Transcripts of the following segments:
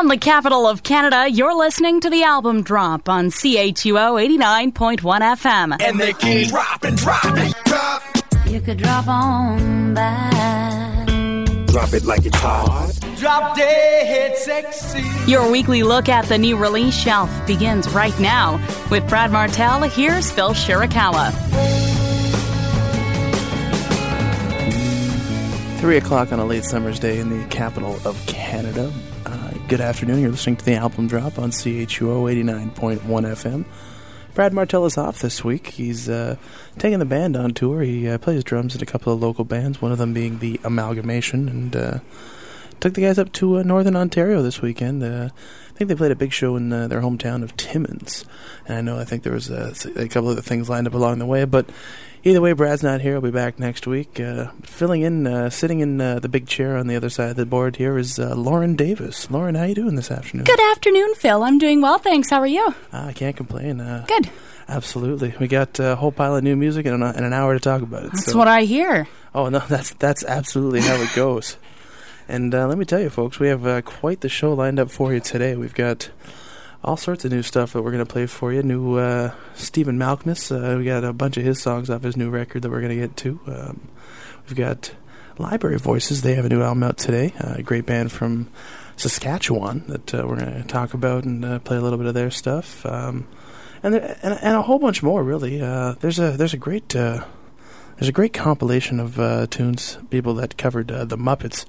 From the capital of Canada, you're listening to the album drop on CHUO 89.1 FM. And they keep dropping, dropping, drop. You could drop on by. Drop it like it's hot. Drop dead hit sexy. Your weekly look at the new release shelf begins right now. With Brad Martell, here's Phil Shirakawa. Three o'clock on a late summer's day in the capital of Canada. Good afternoon. You're listening to the album drop on CHUO 89.1 FM. Brad Martell is off this week. He's uh, taking the band on tour. He uh, plays drums in a couple of local bands, one of them being the Amalgamation, and uh, took the guys up to uh, Northern Ontario this weekend. Uh, I think they played a big show in uh, their hometown of Timmins, and I know I think there was uh, a couple other things lined up along the way. But either way, Brad's not here. He'll be back next week. Uh, filling in, uh, sitting in uh, the big chair on the other side of the board here is uh, Lauren Davis. Lauren, how you doing this afternoon? Good afternoon, Phil. I'm doing well, thanks. How are you? Ah, I can't complain. Uh, Good. Absolutely, we got a whole pile of new music and an, and an hour to talk about it. That's so- what I hear. Oh no, that's that's absolutely how it goes. And uh, let me tell you, folks, we have uh, quite the show lined up for you today. We've got all sorts of new stuff that we're going to play for you. New uh, Stephen Malkmus. Uh, we got a bunch of his songs off his new record that we're going to get to. Um, we've got Library Voices. They have a new album out today. Uh, a great band from Saskatchewan that uh, we're going to talk about and uh, play a little bit of their stuff. Um, and, there, and and a whole bunch more really. Uh, there's a there's a great there's a great compilation of uh, tunes people that covered uh, the Muppets.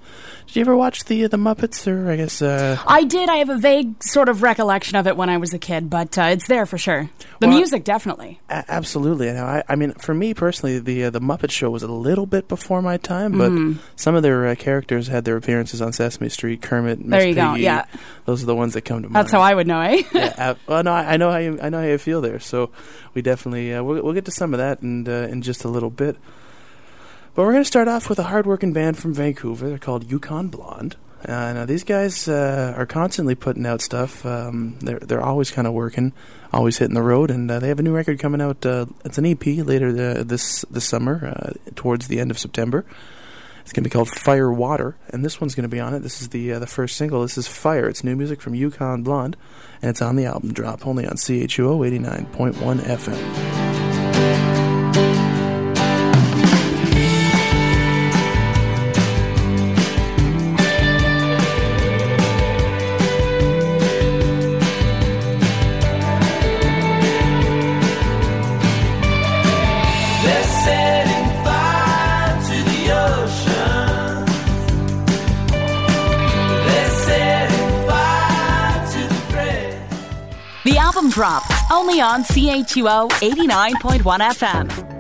Did you ever watch the uh, the Muppets? Or I guess uh, I did. I have a vague sort of recollection of it when I was a kid, but uh, it's there for sure. The Well, music, definitely. a- absolutely. And I, I mean, for me personally, the uh, the Muppet Show was a little bit before my time, but Mm. some of their uh, characters had their appearances on Sesame Street. Kermit, Miss There you go, yeah. those are the ones that come to mind. That's how I would know, eh? yeah, well, no, I, I know how you, I know how you feel there. So we definitely uh, we'll, we'll get to some of that in uh, in just a little bit. But we're going to start off with a hardworking band from Vancouver. They're called Yukon Blonde. Uh, now these guys uh, are constantly putting out stuff. Um, they're they're always kind of working, always hitting the road, and uh, they have a new record coming out. Uh, it's an EP later the, this this summer, uh, towards the end of September. It's going to be called Fire Water, and this one's going to be on it. This is the uh, the first single. This is Fire. It's new music from Yukon Blonde, and it's on the album drop, only on CHUO 89.1 FM. Only on CHUO 89.1 FM.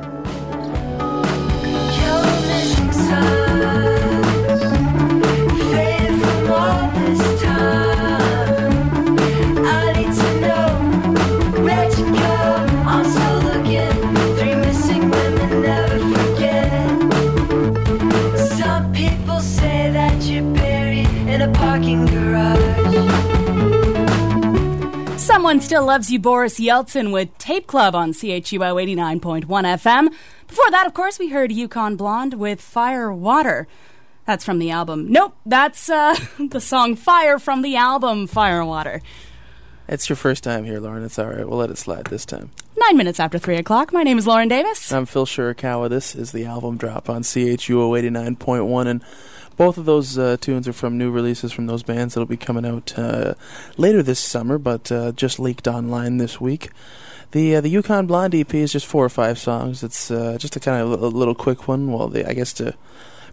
Still Loves You, Boris Yeltsin with Tape Club on CHUO 89.1 FM. Before that, of course, we heard Yukon Blonde with Fire Water. That's from the album. Nope, that's uh, the song Fire from the album Fire Water. It's your first time here, Lauren. It's all right. We'll let it slide this time. Nine minutes after three o'clock. My name is Lauren Davis. I'm Phil Shirakawa. This is the album drop on CHUO 89.1, and both of those uh, tunes are from new releases from those bands that'll be coming out uh, later this summer, but uh, just leaked online this week. The uh, the Yukon Blonde EP is just four or five songs. It's uh, just a kind of a little quick one. Well, they, I guess to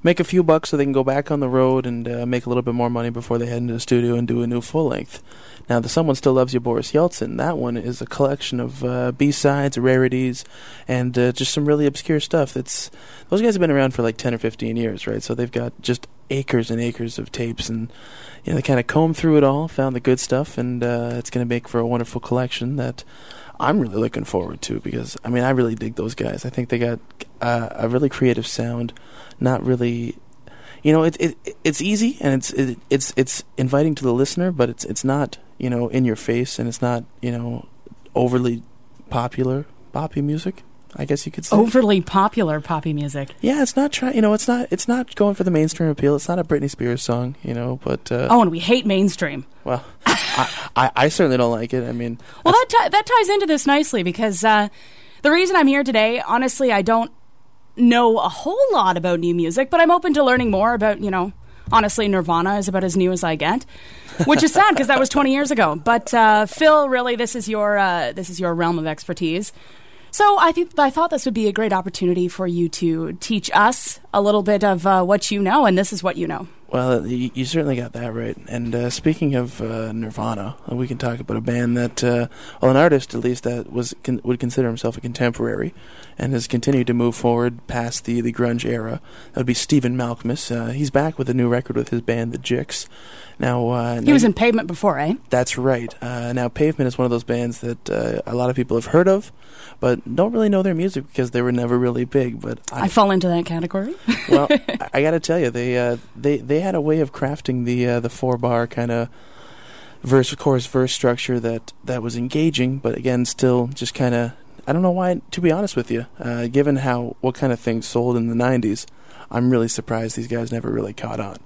make a few bucks so they can go back on the road and uh, make a little bit more money before they head into the studio and do a new full length. Now, the Someone Still Loves You, Boris Yeltsin, that one is a collection of uh, B-sides, rarities, and uh, just some really obscure stuff. That's Those guys have been around for like 10 or 15 years, right? So they've got just acres and acres of tapes, and you know, they kind of combed through it all, found the good stuff, and uh, it's going to make for a wonderful collection that I'm really looking forward to because, I mean, I really dig those guys. I think they got uh, a really creative sound, not really you know, it's it, it's easy and it's it, it's it's inviting to the listener, but it's it's not you know in your face and it's not you know overly popular poppy music. I guess you could say. Overly popular poppy music. Yeah, it's not trying. You know, it's not. It's not going for the mainstream appeal. It's not a Britney Spears song. You know, but uh, Oh, and we hate mainstream. Well, I, I, I certainly don't like it. I mean, Well, that ti that ties into this nicely because uh, the reason I'm here today, honestly, I don't know a whole lot about new music, but I'm open to learning more about you know. Honestly, Nirvana is about as new as I get, which is sad because that was 20 years ago. But uh, Phil, really, this is your uh, this is your realm of expertise. So I think I thought this would be a great opportunity for you to teach us a little bit of uh, what you know, and this is what you know. Well, you, you certainly got that right. And uh, speaking of uh, Nirvana, uh, we can talk about a band that, uh, well, an artist at least that was con- would consider himself a contemporary, and has continued to move forward past the, the grunge era. That would be Stephen Malkmus. Uh, he's back with a new record with his band, the Jicks. Now uh, He was in Pavement before, eh? That's right. Uh, now, Pavement is one of those bands that uh, a lot of people have heard of, but don't really know their music because they were never really big. But I fall into that category. well, I, I got to tell you, they uh, they they had a way of crafting the uh, the four bar kind of verse chorus verse structure that that was engaging, but again, still just kind of. I don't know why. To be honest with you, uh, given how what kind of things sold in the '90s, I'm really surprised these guys never really caught on.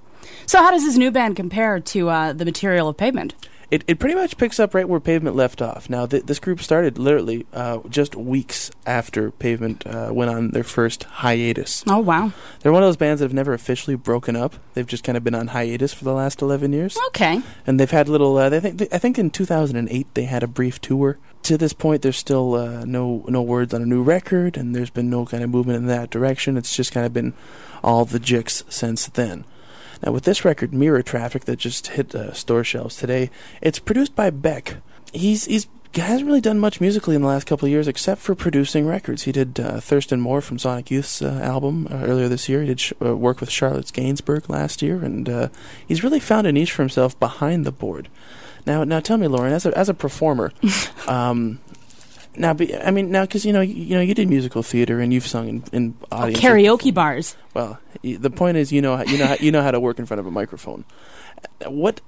So, how does this new band compare to uh, the material of Pavement? It, it pretty much picks up right where Pavement left off. Now, th- this group started literally uh, just weeks after Pavement uh, went on their first hiatus. Oh, wow. They're one of those bands that have never officially broken up. They've just kind of been on hiatus for the last 11 years. Okay. And they've had little, uh, they think, I think in 2008 they had a brief tour. To this point, there's still uh, no no words on a new record, and there's been no kind of movement in that direction. It's just kind of been all the jicks since then. Now, with this record, Mirror Traffic, that just hit uh, store shelves today, it's produced by Beck. He's he's he hasn't really done much musically in the last couple of years, except for producing records. He did uh, Thurston Moore from Sonic Youth's uh, album uh, earlier this year. He did sh- uh, work with Charlotte Gainsbourg last year, and uh, he's really found a niche for himself behind the board. Now, now tell me, Lauren, as a as a performer, um, now, be, I mean, now because you know, you, you know, you did musical theater and you've sung in, in audience Karaoke bars. well, the point is, you know, how- you know, how, you know how to work in front of a microphone. What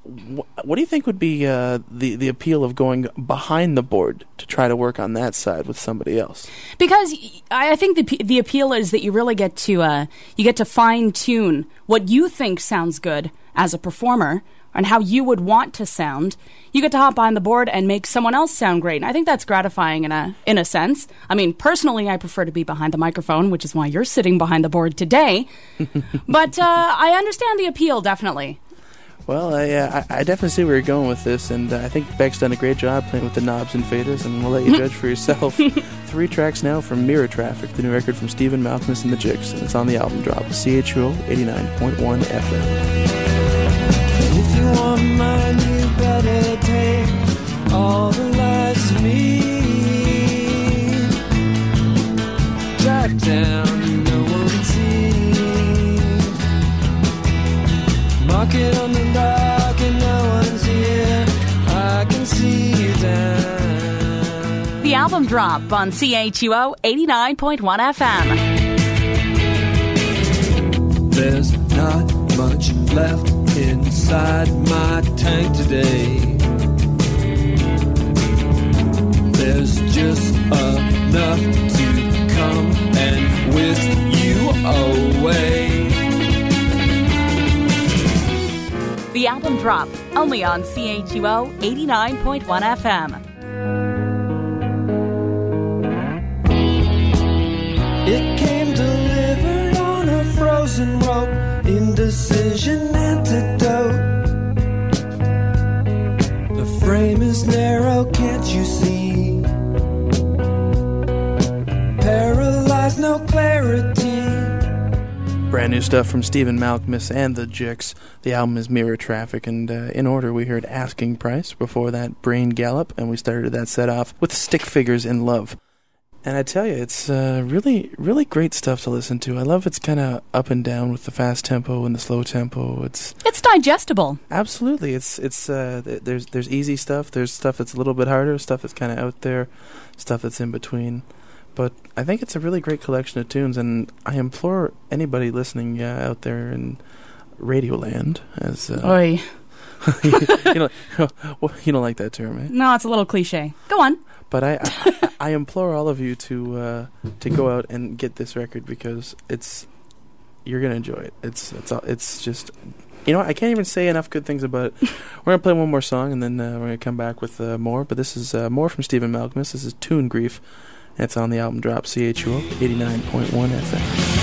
what do you think would be uh, the the appeal of going behind the board to try to work on that side with somebody else? Because I think the the appeal is that you really get to uh, you get to fine tune what you think sounds good as a performer and how you would want to sound. You get to hop behind the board and make someone else sound great. And I think that's gratifying in a in a sense. I mean, personally, I prefer to be behind the microphone, which is why you're sitting behind the board today. but uh, I understand the appeal definitely. Well, I, uh, I definitely see where you're going with this, and uh, I think Beck's done a great job playing with the knobs and faders, and we'll let you judge for yourself. Three tracks now from Mirror Traffic, the new record from Stephen Malkmus and the Jicks, and it's on the album drop, CHUO 89.1 FM. Down, no one sees. Market on the dock and no one's here. I can see you down. The album drop on CHUO 89.1 FM. There's not much left inside my tank today. There's just enough to and whisk you away. The album drop only on CHUO 89.1 FM. It came delivered on a frozen rope, indecision antidote. The frame is narrow, can't you see? Brand new stuff from Stephen Malkmus and the Jicks. The album is Mirror Traffic, and uh, in order, we heard Asking Price, before that, Brain Gallop, and we started that set off with Stick Figures in Love. And I tell you, it's uh, really, really great stuff to listen to. I love it's kind of up and down with the fast tempo and the slow tempo. It's It's digestible. absolutely, it's it's uh, th- there's there's easy stuff. There's stuff that's a little bit harder, stuff that's kind of out there, stuff that's in between. But I think it's a really great collection of tunes, and I implore anybody listening uh, out there in Radioland, as uh, Oy. you know, you don't like that term, eh? No, it's a little cliche. Go on. But I, I, I implore all of you to uh, to go out and get this record because it's you're gonna enjoy it. It's it's it's just You know what? I can't even say enough good things about it. we're gonna play one more song, and then uh, we're gonna come back with uh, more. But this is uh, more from Stephen Malkmus. This is Tune Grief. It's on the album drop CHUO 89.1 FM.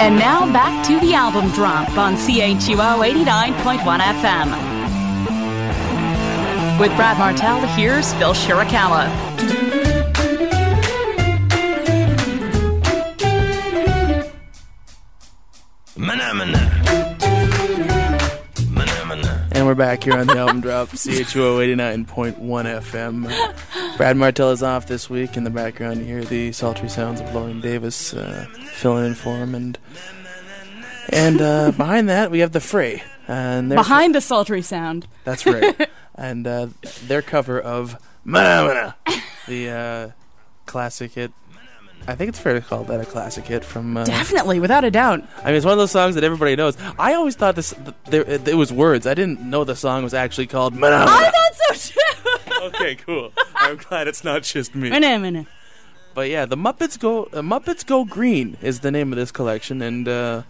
And now back to the album drop on CHUO 89.1 FM. With Brad Martell, here's Phil Shirakawa. And we're back here on the album drop, CHUO 89.1 FM. Brad Martell is off this week. In the background, you hear the sultry sounds of Lauren Davis uh, filling in for him. And and uh, behind that, we have The Fray. And Behind the sultry sound. That's right. And uh, their cover of Mahna Mahna, the uh, classic hit. I think it's fair to call that a classic hit from. Uh, Definitely, without a doubt. I mean, it's one of those songs that everybody knows. I always thought this th- there it was words. I didn't know the song was actually called Mahna Mahna. I thought so too. okay, cool. I'm glad it's not just me. Minute, minute. But yeah, the Muppets go uh, Muppets Go Green is the name of this collection, and uh,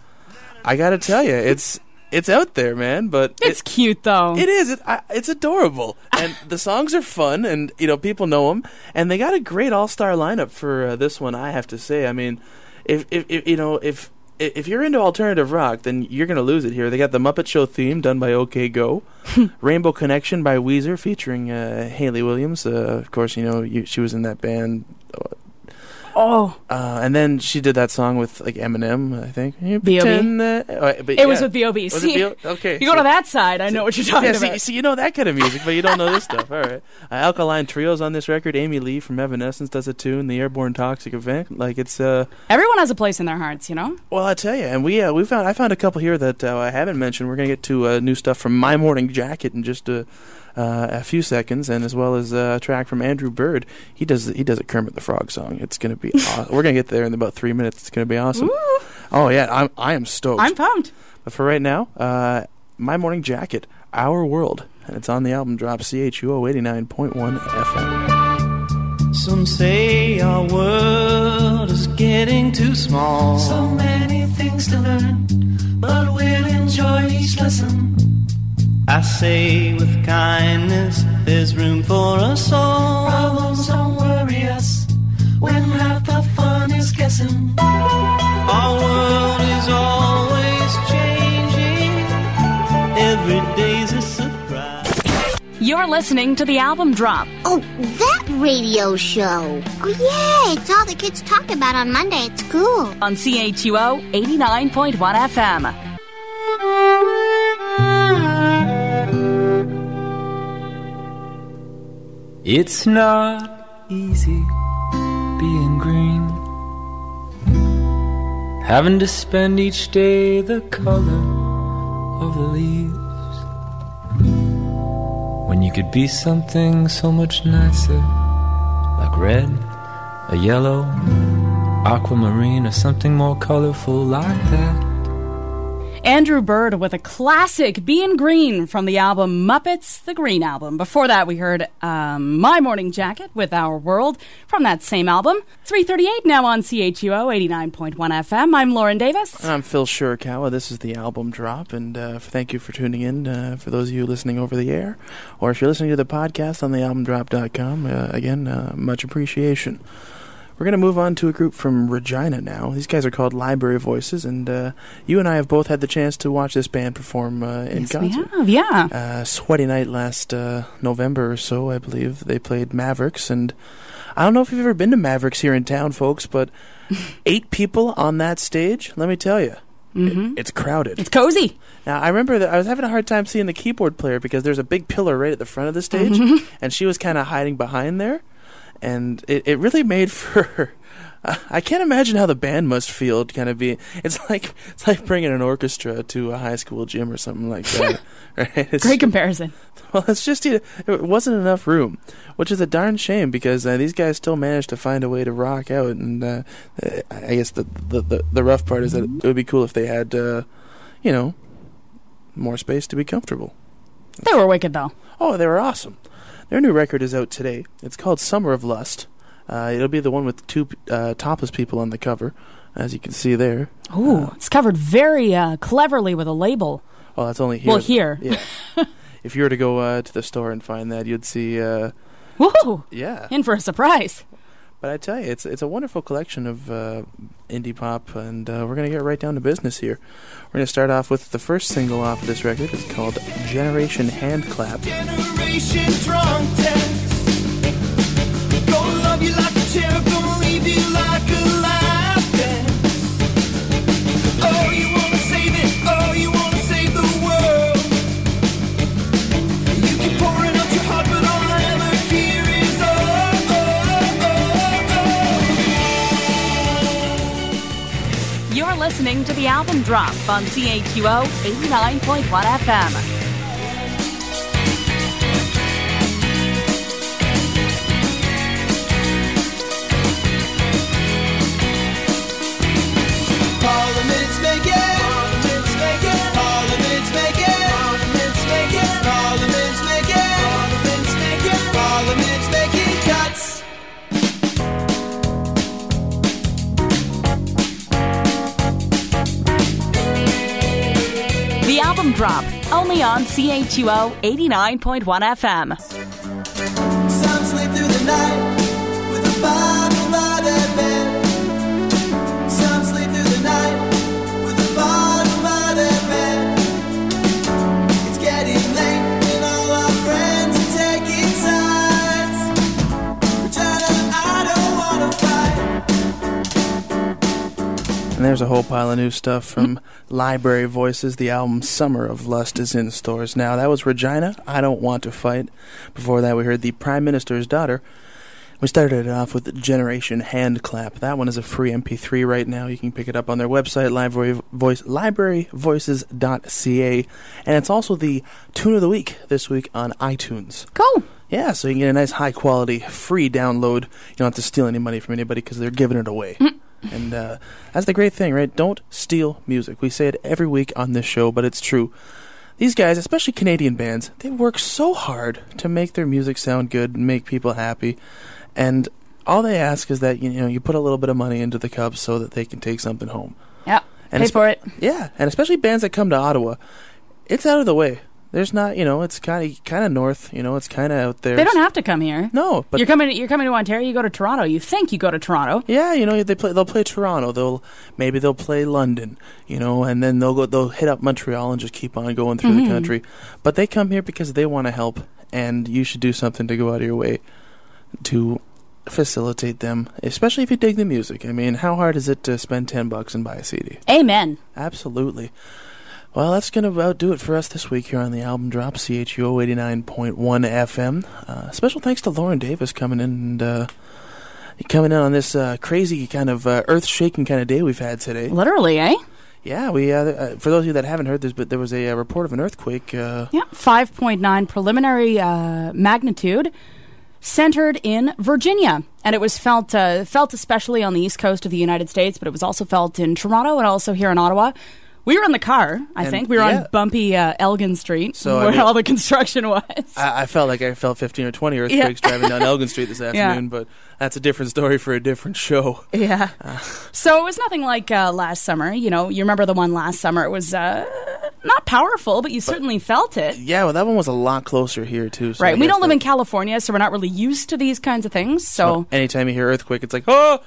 I gotta tell you, it's it's out there, man. But It's it, cute though. it is. It, I, it's adorable, and the songs are fun, and you know people know them, and they got a great all star lineup for uh, this one. I have to say, I mean, if, if, if you know if if you're into alternative rock, then you're gonna lose it here. They got the Muppet Show theme done by OK Go, Rainbow Connection by Weezer featuring uh, Hayley Williams. Uh, of course, you know you, she was in that band. Oh, Uh, and then she did that song with like Eminem, I think. You B.O.B.? pretend that- oh, but it was with B.O.B. Was it See? Okay, you go so- to that side, I know what you're talking yeah, see, about. see, you know that kind of music, but you don't know this stuff. All right. Uh, Alkaline Trio's on this record. Amy Lee from Evanescence does a tune. The Airborne Toxic Event. Like it's uh. Everyone has a place in their hearts, you know. Well, I tell you, and we uh, we found I found a couple here that uh, I haven't mentioned. We're gonna get to uh, new stuff from My Morning Jacket in just a. Uh, a few seconds, and as well as uh, a track from Andrew Bird. He does he does a Kermit the Frog song. It's gonna be. aw- we're gonna get there in about three minutes. It's gonna be awesome. Ooh, Oh yeah, I'm I am stoked. I'm pumped. But for right now, uh, My Morning Jacket, Our World. And it's on the album drop CHUO 89.1 FM. Some say our world is getting too small. So many things to learn, but we'll enjoy each lesson. I say with kindness, there's room for us all. Problems don't worry us when half the fun is guessing. Our world is always changing. Every day's a surprise. You're listening to the album drop. Oh, that radio show. Oh, yeah, it's all the kids talk about on Monday at school. on CHUO 89.1 FM. It's not easy being green. Having to spend each day the color of the leaves. When you could be something so much nicer, like red, a yellow, aquamarine, or something more colorful like that. Andrew Bird with a classic Being Green from the album Muppets, the Green Album. Before that, we heard um, My Morning Jacket with Our World from that same album. 338 now on CHUO 89.1 FM. I'm Lauren Davis. I'm Phil Shirakawa. This is the album drop, and uh, thank you for tuning in. Uh, for those of you listening over the air, or if you're listening to the podcast on the albumdrop.com, uh, again, uh, much appreciation. We're going to move on to a group from Regina now. These guys are called Library Voices, and uh, you and I have both had the chance to watch this band perform uh, in Yes, we concert. have, yeah. uh, sweaty night last uh, November or so, I believe. They played Mavericks, and I don't know if you've ever been to Mavericks here in town, folks, but eight people on that stage. Let me tell you, hmm it's crowded. It's cozy. Now I remember that I was having a hard time seeing the keyboard player because there's a big pillar right at the front of the stage, Mm-hmm. and she was kind of hiding behind there, and it, it really made for I, can't imagine how the band must feel. To kind of be, it's like it's like bringing an orchestra to a high school gym or something like that. right? It's, Great comparison. Well, it's just you know, it wasn't enough room, which is a darn shame because uh, these guys still managed to find a way to rock out. And uh, uh, I guess the, the the the rough part is that it would be cool if they had, uh, you know, more space to be comfortable. They were wicked though. Oh, they were awesome. Their new record is out today. It's called Summer of Lust. Uh, it'll be the one with two uh, topless people on the cover, as you can see there. Ooh, it's covered very uh, cleverly with a label. Oh, that's only here. Well, here. Yeah. if you were to go uh, to the store and find that, you'd see. Uh, Woohoo! yeah. In for a surprise. But I tell you, it's it's a wonderful collection of uh, indie pop, and uh, we're gonna get right down to business here. We're gonna start off with the first single off of this record. It's called "Generation Hand Clap." Generation to the album drop on CHUO 89.1 FM. On CHUO 89.1 FM. There's a whole pile of new stuff from Library Voices. The album Summer of Lust is in stores now. That was Regina, I Don't Want to Fight. Before that, we heard The Prime Minister's Daughter. We started it off with Generation Hand Clap. That one is a free MP3 right now. You can pick it up on their website, library voice, libraryvoices.ca. And it's also the tune of the week this week on iTunes. Cool. Yeah, so you can get a nice high quality free download. You don't have to steal any money from anybody because they're giving it away. And uh, that's the great thing, right? Don't steal music. We say it every week on this show, but it's true. These guys, especially Canadian bands, they work so hard to make their music sound good and make people happy. And all they ask is that you know you put a little bit of money into the cups so that they can take something home. Yeah. And Pay for it. Yeah, and especially bands that come to Ottawa, it's out of the way. There's not, you know, it's kind of kind of north. You know, it's kind of out there. They don't have to come here. No, but you're coming. You're coming to Ontario. You go to Toronto. You think you go to Toronto. Yeah, you know they play. They'll play Toronto. They'll maybe they'll play London. You know, and then they'll go. They'll hit up Montreal and just keep on going through Mm-hmm. the country. But they come here because they want to help, and you should do something to go out of your way to facilitate them, especially if you dig the music. I mean, how hard is it to spend ten bucks and buy a CD? Amen. Absolutely. Well, that's going to about do it for us this week here on the album drop, CHUO 89.1 FM. Uh, special thanks to Lauren Davis coming in and uh, coming in on this uh, crazy kind of uh, earth shaking kind of day we've had today. Literally, eh? Yeah, we uh, uh, for those of you that haven't heard this, but there was a, uh report of an earthquake. Uh, Yeah. Five point nine preliminary uh, magnitude, centered in Virginia, and it was felt uh, felt especially on the east coast of the United States, but it was also felt in Toronto and also here in Ottawa. We were in the car. I And- think we were yeah. on bumpy uh, Elgin Street, So, I where mean- all the construction was. I, I felt like I felt 15 or 20 earthquakes driving down Elgin Street this afternoon, but that's a different story for a different show. Yeah. so it was nothing like uh, last summer. You know, you remember the one last summer. It was uh, not powerful, but you certainly felt it. Yeah, well, that one was a lot closer here too. So Right. We don't live in California, so we're not really used to these kinds of things. So anytime you hear earthquake, it's like oh,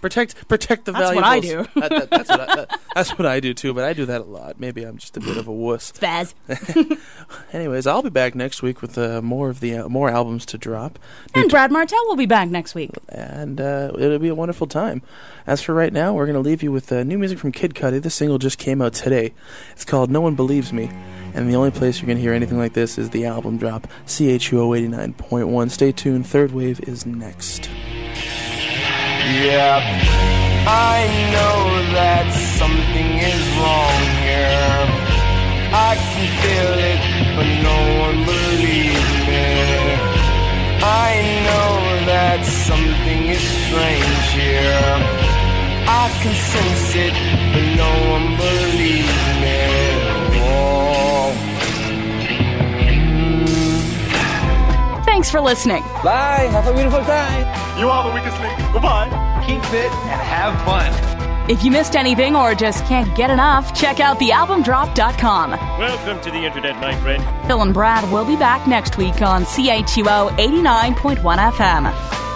protect protect the That's what I do. That- that- that's, what I, that- that's what I do too. But I do that a lot. Maybe I'm just a bit of a wuss. Spaz. Anyways, I'll be back next week with uh, more of the uh, more albums to drop, And Brad Martell will be back next week. and uh, it'll be a wonderful time. As for right now, we're going to leave you with uh, new music from Kid Cudi. This single just came out today. It's called "No One Believes Me," and the only place you're going to hear anything like this is the album drop. CHUO 89.1. Stay tuned. Third wave is next. Yep. I know that something is wrong here. I can feel it, but no one believes me. I know that something is strange here. I can sense it, but no one believes me. Oh. Thanks for listening. Bye. Have a beautiful time. You are the weakest link. Goodbye. Keep fit and have fun. If you missed anything or just can't get enough, check out thealbumdrop.com. Welcome to the internet, my friend. Phil and Brad will be back next week on CHUO 89.1 FM.